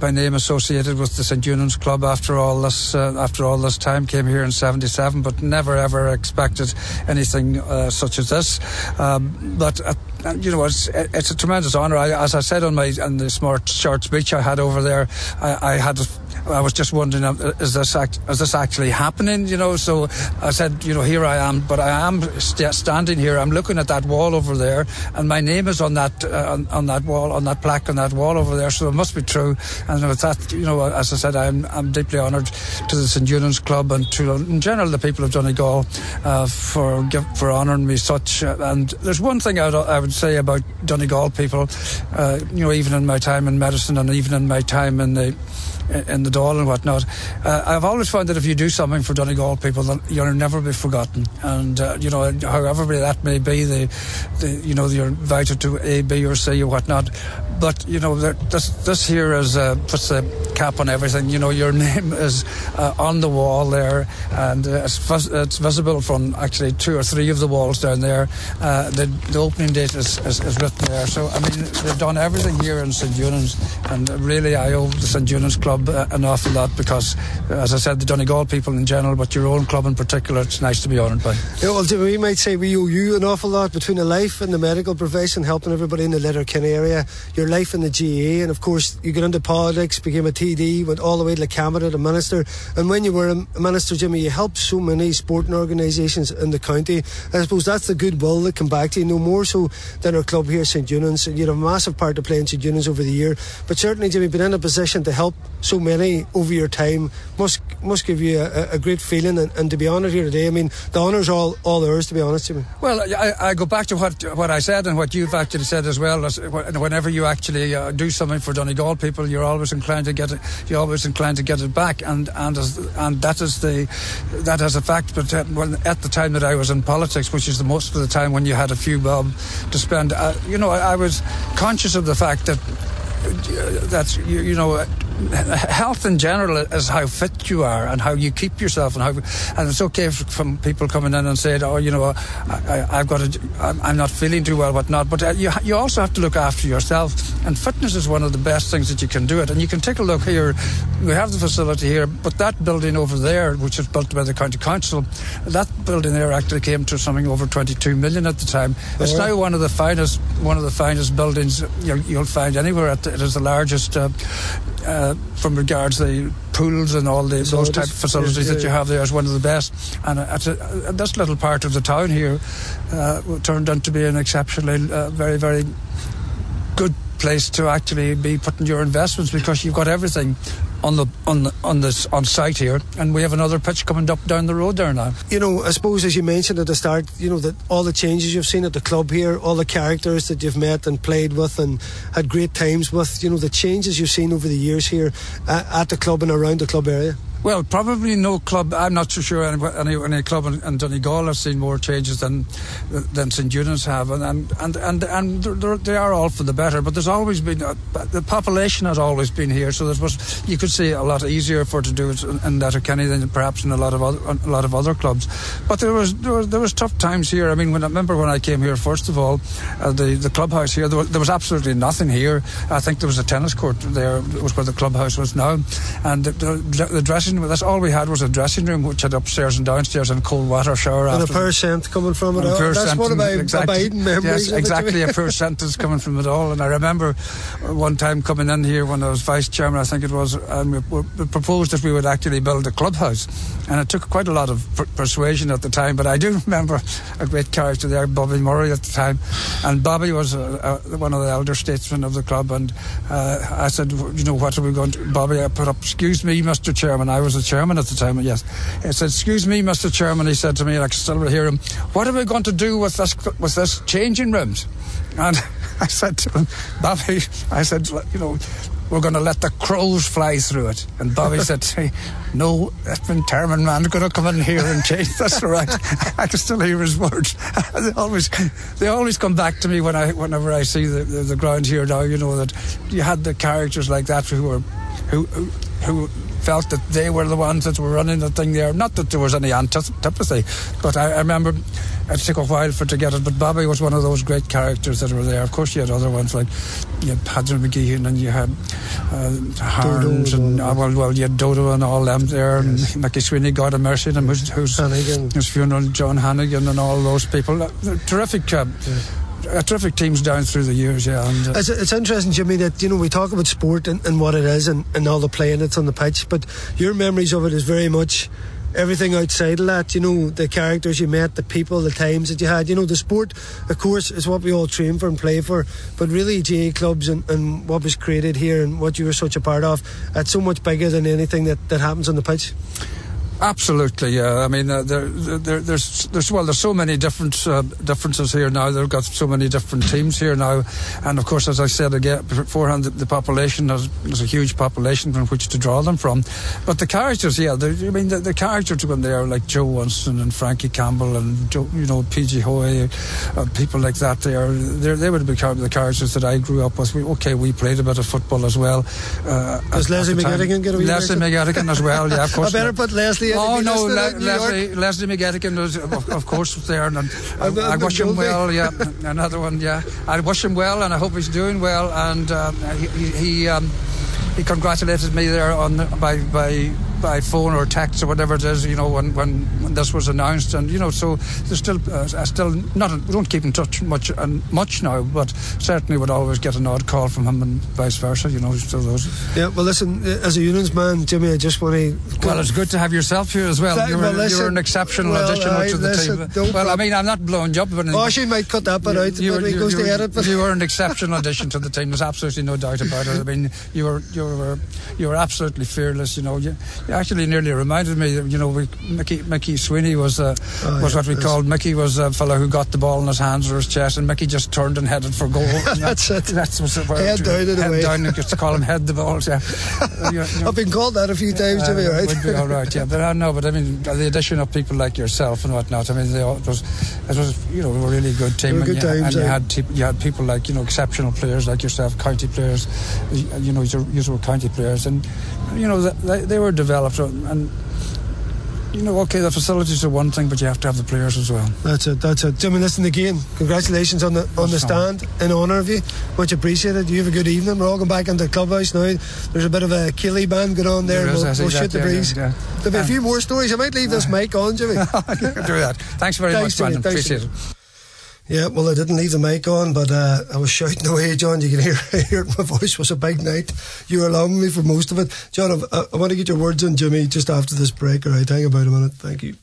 my name associated with the St Eunan's Club after all this uh, after all this time. Came here in '77, but never ever expected anything uh, such as this. Um, but. Uh, you know, it's, it's a tremendous honour. As I said on my on the smart short speech I had over there, I, I had I was just wondering, uh, is this act, is this actually happening? You know, so I said, you know, here I am, but I am st- standing here. I'm looking at that wall over there, and my name is on that uh, on, on, that wall, on that plaque on that wall over there. So it must be true. And with that, you know, as I said, I'm I'm deeply honoured to the St Eunan's Club and to in general the people of Donegal uh, for for honouring me such. Uh, and there's one thing I would, I would say about Donegal people, uh, you know, even in my time in medicine and even in my time in the in the Dáil and whatnot. Uh, I've always found that if you do something for Donegal people, then you'll never be forgotten. And uh, you know, however that may be, the, the you know you're invited to A, B, or C or whatnot. But you know, this this here is uh, puts a cap on everything. You know, your [laughs] name is uh, on the wall there, and uh, it's, vis- it's, visible from actually two or three of the walls down there. Uh, the, the opening date is, is, is, written there. So I mean, they've done everything here in St Eunan's, and really I owe the St Eunan's Club uh, an awful lot because, as I said, the Donegal people in general, but your own club in particular, it's nice to be honoured by. Yeah, well, we might say we owe you an awful lot between the life and the medical profession, helping everybody in the Letterkenny area, your life in the GA, and of course you got into politics, became a TD, went all the way to the cabinet, to minister, and when you were a minister, Jimmy, you helped so many sporting organisations in the county. I suppose that's the goodwill that come back to you, no more so than our club here, St Eunan's. You had a massive part to play in St Eunan's over the year, but certainly, Jimmy, been in a position to help so many over your time must must give you a, a great feeling. And, and, to be honest here today, I mean, the honour's all all theirs. To be honest, me. Well, I, I, go back to what what I said and what you've actually said as well. Whenever you actually uh, do something for Donegal people, you're always inclined to get it. You're always inclined to get it back, and and as, and that is the that is a fact. But uh, when, at the time that I was in politics, which is the most of the time when you had a few bob to spend, uh, you know, I, I was conscious of the fact that uh, that's you, you know health in general is how fit you are and how you keep yourself and how and it's okay from people coming in and saying oh you know I, have got a, I'm not feeling too well whatnot but uh, you, you also have to look after yourself and fitness is one of the best things that you can do it. And you can take a look here. We have the facility here but that building over there which was built by the county council that building there actually came to something over 22 million at the time. It's now one of the finest one of the finest buildings you'll, you'll find anywhere it is the largest uh, uh, from regards to the pools and all the, those type of facilities yeah, that you have there is one of the best. And uh, a, this little part of the town here uh, turned out to be an exceptionally uh, very, very good place to actually be putting your investments because you've got everything on the on the, on this on site here, and we have another pitch coming up down the road there now. You know, I suppose as you mentioned at the start, you know that all the changes you've seen at the club here, all the characters that you've met and played with and had great times with, you know, the changes you've seen over the years here at, at the club and around the club area. Well, probably no club. I'm not so sure any, any, any club in, in, Donegal has seen more changes than than St Eunan's have, and and and and, and they are all for the better. But there's always been uh, the population has always been here, so there was you could say a lot easier for to do it in, in Letterkenny than perhaps in a lot of other, a lot of other clubs. But there was there was, there was tough times here. I mean, when I remember when I came here, first of all, uh, the the clubhouse here there was, there was, absolutely nothing here. I think there was a tennis court there. Was where the clubhouse was now, and the, the, the dressing That's all we had was a dressing room, which had upstairs and downstairs and cold water shower. And a poor scent coming from it all. That's one of my exactly, abiding memories. Yes, exactly, a poor scent is coming from it all. And I remember one time coming in here when I was vice chairman, I think it was, and we, we proposed that we would actually build a clubhouse. And it took quite a lot of per- persuasion at the time, but I do [laughs] remember a great character there, Bobby Murray, at the time. And Bobby was uh, uh, one of the elder statesmen of the club. And uh, I said, you know, what are we going to, Bobby, I put up, excuse me, Mr. Chairman, I was the chairman at the time, yes. He said, Excuse me, Mr. Chairman, he said to me, and I can still hear him, What are we going to do with this, with this changing rooms? And [laughs] I said to him, Bobby, I said, you know, we're going to let the crows fly through it. And Bobby said to me, [laughs] No, that determined man's going to come in here and change. [laughs] All right. I can still hear his words. they always, they always come back to me when I, whenever I see the, the, the ground here now. You know that you had the characters like that who were, who, who, who felt that they were the ones that were running the thing there. Not that there was any antipathy, but I, I remember it took a while for to get it. But Bobby was one of those great characters that were there. Of course, you had other ones like you had Padre McGeehan and you had uh, Harns and uh, well, well, you had Dodo and all them there, yes. and Mickey Sweeney, God of mercy, and whose, whose, whose funeral, John Hannigan, and all those people. Uh, terrific. Uh, a terrific teams down through the years, yeah. And, uh, it's, it's, interesting, Jimmy, that you know we talk about sport and, and what it is and, and all the playing that's on the pitch, but your memories of it is very much everything outside of that. You know, the characters you met, the people, the times that you had. You know, the sport, of course, is what we all train for and play for. But really, GAA clubs and, and what was created here and what you were such a part of, it's so much bigger than anything that, that happens on the pitch. Absolutely, yeah. I mean, uh, there, there, there's, there's, well, there's so many different uh, differences here now. They've got so many different teams here now, and of course, as I said again beforehand, the, the population has, there's a huge population from which to draw them from. But the characters, yeah, I mean, the, the characters when they are like Joe Winston and Frankie Campbell and Joe, you know PG Hoy, uh, people like that. They are they would be the characters that I grew up with. We, okay, we played a bit of football as well. Uh, Does Leslie McGettigan get a wee Leslie McGettigan as well? Yeah, of [laughs] course. I better put Leslie Oh no, Le- Leslie, Leslie McGettigan was, of, of course, there, and, and I, I wish him well. Yeah, another one. Yeah, I wish him well, and I hope he's doing well. And um, he he, um, he congratulated me there on by by by phone or text or whatever it is. You know, when when, when this was announced, and you know, so there's still uh, still not we don't keep in touch much and much now, but certainly would always get an odd call from him and vice versa. You know, still those. Yeah, well, listen, uh, as a Eunan's man, Jimmy, I just want to. Well, it's good to have yourself here as well. You were, well, listen, you were an exceptional well, addition I, to the listen, team. Well, I mean, I'm not blowing you up, but oh, she might cut that bit out. You, you, goes you, to edit, but you were an exceptional addition to the team. There's absolutely no doubt about it. I mean, you were you were you were absolutely fearless. You know, you, you actually nearly reminded me. You know, we, Mickey Mickey Sweeney was uh, oh, was yeah, what we called Mickey was a fellow who got the ball in his hands or his chest, and Mickey just turned and headed for goal. [laughs] that's it. That's what's it. Head down head away. down. Just to call him head the balls. Yeah, [laughs] you know, I've been called that a few times. Uh, to be right. Would be all right. Yeah, but I uh, know. But I mean, the addition of people like yourself and whatnot. I mean, they all, it was it was you know a really good team. And, good you, times, and you had you had people like you know exceptional players like yourself, county players. You know, you were county players, and you know they, they were developed and you know, okay, the facilities are one thing, but you have to have the players as well. That's it. That's it. Jimmy, listen again. Congratulations on the on the stand in honour of you. Much appreciated. You have a good evening. We're all going back into the clubhouse now. There's a bit of a Killy band going on there. there is, we'll, we'll shoot the breeze. Yeah, yeah. There'll be a few more stories. I might leave this [laughs] mic on, Jimmy. [laughs] do that. Thanks very Thanks much, Brandon. Appreciate it. Yeah, well, I didn't leave the mic on, but uh, I was shouting away, John. You can hear, [laughs] hear my voice was a big night. You were allowing me for most of it. John, I, I want to get your words on Jimmy just after this break. All right, hang about a minute. Thank you.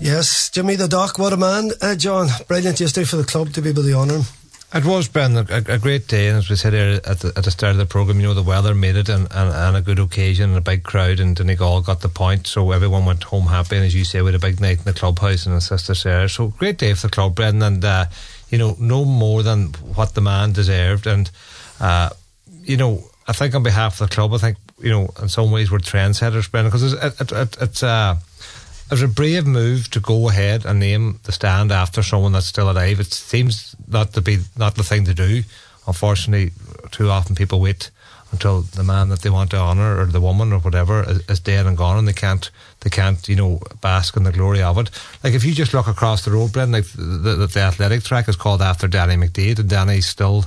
Yes, Jimmy the Doc, what a man. Uh, John, brilliant yesterday for the club to be able to honour him. It was, Brendan, a, a, great day, and as we said here at the, at the start of the programme, you know, the weather made it, and, and, and a good occasion, and a big crowd, and Donegal got the point, so everyone went home happy, and as you say, we had a big night in the clubhouse and in Sister Sarah, so great day for the club, Brendan, and, uh, you know, no more than what the man deserved, and, uh, you know, I think on behalf of the club, I think, you know, in some ways we're trendsetters, Brendan, because it's, it, it, it's, uh, it was a brave move to go ahead and name the stand after someone that's still alive. It seems not to be not the thing to do. Unfortunately, too often people wait until the man that they want to honour or the woman or whatever is, is, dead and gone, and they can't they can't you know bask in the glory of it. Like if you just look across the road, Brendan, like the, the, the athletic track is called after Danny McDaid, and Danny's still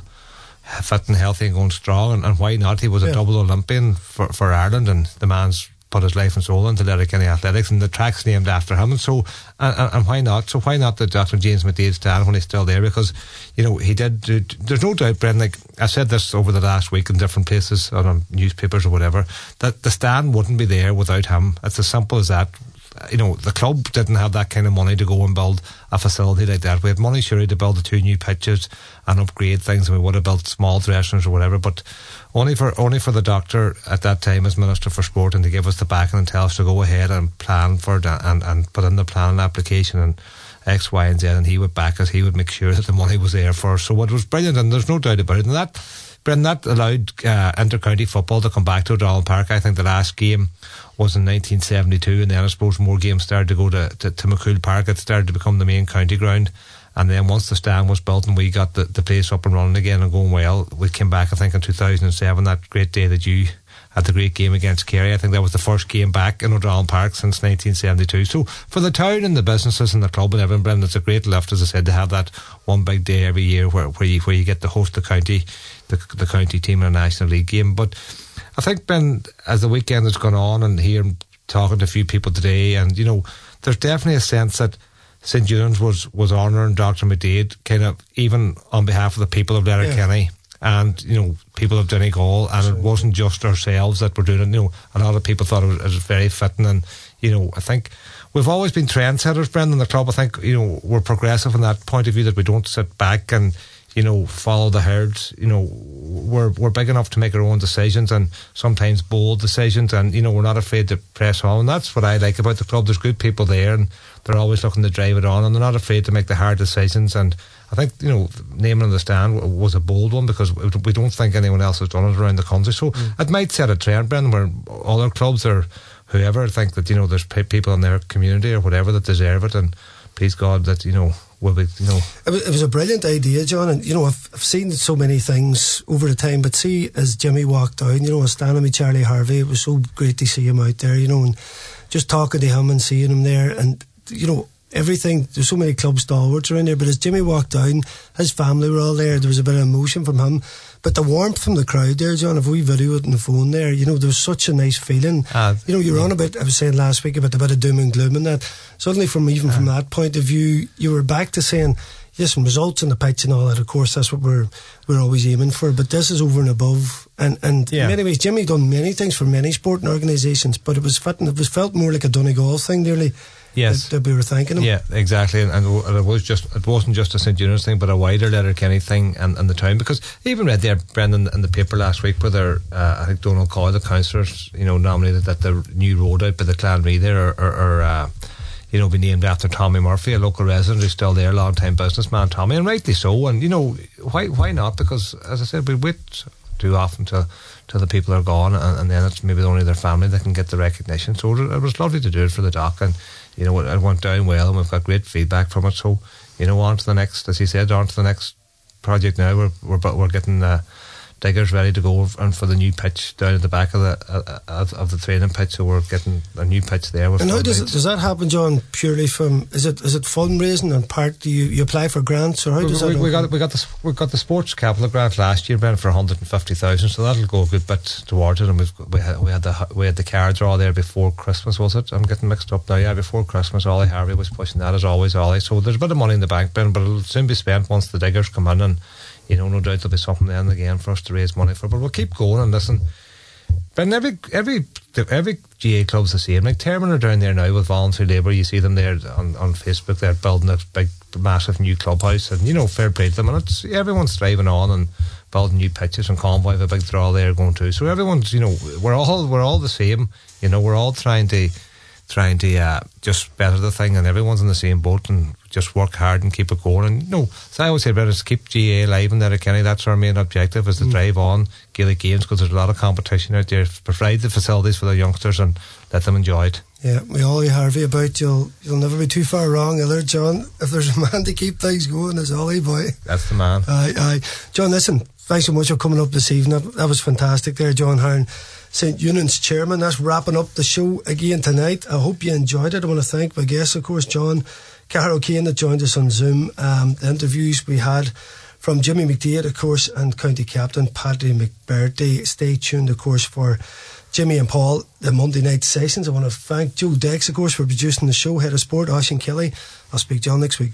fit and healthy and going strong, and, and why not? He was a yeah. double Olympian for, for Ireland, and the man's put his life and soul into Letterkenny Athletics, and the track's named after him. And so, and, and why not? So why not the Dr. James McDaid stand when he's still there? Because you know he did. There's no doubt, Brendan. Like I said this over the last week in different places on newspapers or whatever, that the stand wouldn't be there without him. It's as simple as that you know, the club didn't have that kind of money to go and build a facility like that. We had money, surely, to build the two new pitches and upgrade things, and we would have built small dressing rooms or whatever. But only for only for the doctor at that time as Minister for Sport and to give us the backing and tell us to go ahead and plan for it and, and put in the plan and application and X, Y, and Z, and he would back us. He would make sure that the money was there for us. So it was brilliant, and there's no doubt about it. And that, Brendan, that allowed uh, inter-county football to come back to O'Donnell Park. I think the last game was in 1972, and then I suppose more games started to go to, to, to MacCumhaill Park. It started to become the main county ground. And then once the stand was built and we got the, the place up and running again and going well, we came back, I think, in 2007, that great day that you had the great game against Kerry. I think that was the first game back in O'Donnell Park since 1972. So for the town and the businesses and the club and everything, it's a great lift, as I said, to have that one big day every year where, where, you, where you get to host the county, the, the county team in a National League game. But I think, Ben, as the weekend has gone on and here and talking to a few people today, and, you know, there's definitely a sense that St. Eunan's was, was honouring Dr. McDaid, kind of even on behalf of the people of Letterkenny. Yeah. And you know, people of Donegal, and it wasn't just ourselves that were doing it. You know, a lot of people thought it was, it was very fitting, and you know, I think we've always been trendsetters, Brendan, the club. I think, you know, we're progressive in that point of view that we don't sit back and, you know, follow the herd. You know, we're we're big enough to make our own decisions and sometimes bold decisions, and you know, we're not afraid to press on. And that's what I like about the club. There's good people there, and they're always looking to drive it on, and they're not afraid to make the hard decisions. And I think you know, naming the stand was a bold one because we don't think anyone else has done it around the country. So mm. it might set a trend, Brendan, where all our clubs or whoever think that you know there's people in their community or whatever that deserve it, and please God that you know will be you know. It was, a brilliant idea, John, and you know I've, I've seen so many things over the time, but see as Jimmy walked down, you know, standing with Charlie Harvey. It was so great to see him out there, you know, and just talking to him and seeing him there, and you know everything. There's so many club stalwarts around there, but as Jimmy walked down, his family were all there. There was a bit of emotion from him. But the warmth from the crowd there, John, if we video it on the phone there, you know, there was such a nice feeling. Uh, you know, you're on about, I was saying last week about a bit of doom and gloom and that. Suddenly, from even uh, from that point of view, you were back to saying, listen, results in the pitch and all that, of course, that's what we're we're always aiming for. But this is over and above. And and Yeah. in many ways, Jimmy done many things for many sporting organisations, but it was fitting, it was felt more like a Donegal thing, nearly. Yes. That, that we were thanking him. Yeah, exactly, and, and it was just it wasn't just a St Eunan's thing, but a wider Letterkenny thing and, and the town. Because I even read there, Brendan, in the paper last week, where there, uh, I think Donald Coy, the councillors, you know, nominated that the new road out by the Clanree there, or, or, or uh, you know, be named after Tommy Murphy, a local resident who's still there, long time businessman Tommy, and rightly so. And you know, why why not? Because as I said, we wait too often till till the people are gone, and, and then it's maybe only their family that can get the recognition. So it, it was lovely to do it for the doc, and you know, it, went down well, and we've got great feedback from it. So you know, on to the next, as he said, on to the next project now. We're we're we're getting. Uh, Diggers ready to go and for the new pitch down at the back of the uh, of, of the training pitch, so we're getting a new pitch there. With And how does it, does that happen, John? Purely from is it is it fundraising and part? Do you, you apply for grants or how we, does we, that? we got we got the we got the sports capital grant last year, Ben, for one hundred and fifty thousand. So that'll go a good bit towards it. And we've we had we had the we had the cards all there before Christmas, was it? I'm getting mixed up now. Yeah, before Christmas, Ollie Harvey was pushing that as always, Ollie. So there's a bit of money in the bank, Ben, but it'll soon be spent once the diggers come in and. You know, no doubt there'll be something then again for us to raise money for. But we'll keep going and listen. But every every every GA club's the same. Like Termon are down there now with voluntary labour. You see them there on, on Facebook. They're building a big, massive new clubhouse, and you know, fair play to them. And it's everyone's striving on and building new pitches. And Convoy have a big draw there going to. So everyone's, you know, we're all we're all the same. You know, we're all trying to trying to uh, just better the thing, and everyone's in the same boat and just work hard and keep it going. And no, so I always say about is keep GA alive in Letterkenny. That's our main objective is to drive on Gaelic games because there's a lot of competition out there. Provide the facilities for the youngsters and let them enjoy it. Yeah, we Ollie Harvey about you'll you'll never be too far wrong either, John. If there's a man to keep things going, it's Ollie boy. That's the man. Aye, aye. John, listen, thanks so much for coming up this evening. That, that was fantastic there, John Hearn, St. Eunan's chairman. That's wrapping up the show again tonight. I hope you enjoyed it. I want to thank my guests, of course, John Cahair O'Kane that joined us on Zoom. Um, the interviews we had from Jimmy McDaid, of course, and County Captain Paddy McBrearty. Stay tuned, of course, for Jimmy and Paul, the Monday night sessions. I want to thank Joe Dex, of course, for producing the show, Head of Sport, Oisín Kelly. I'll speak to you all next week.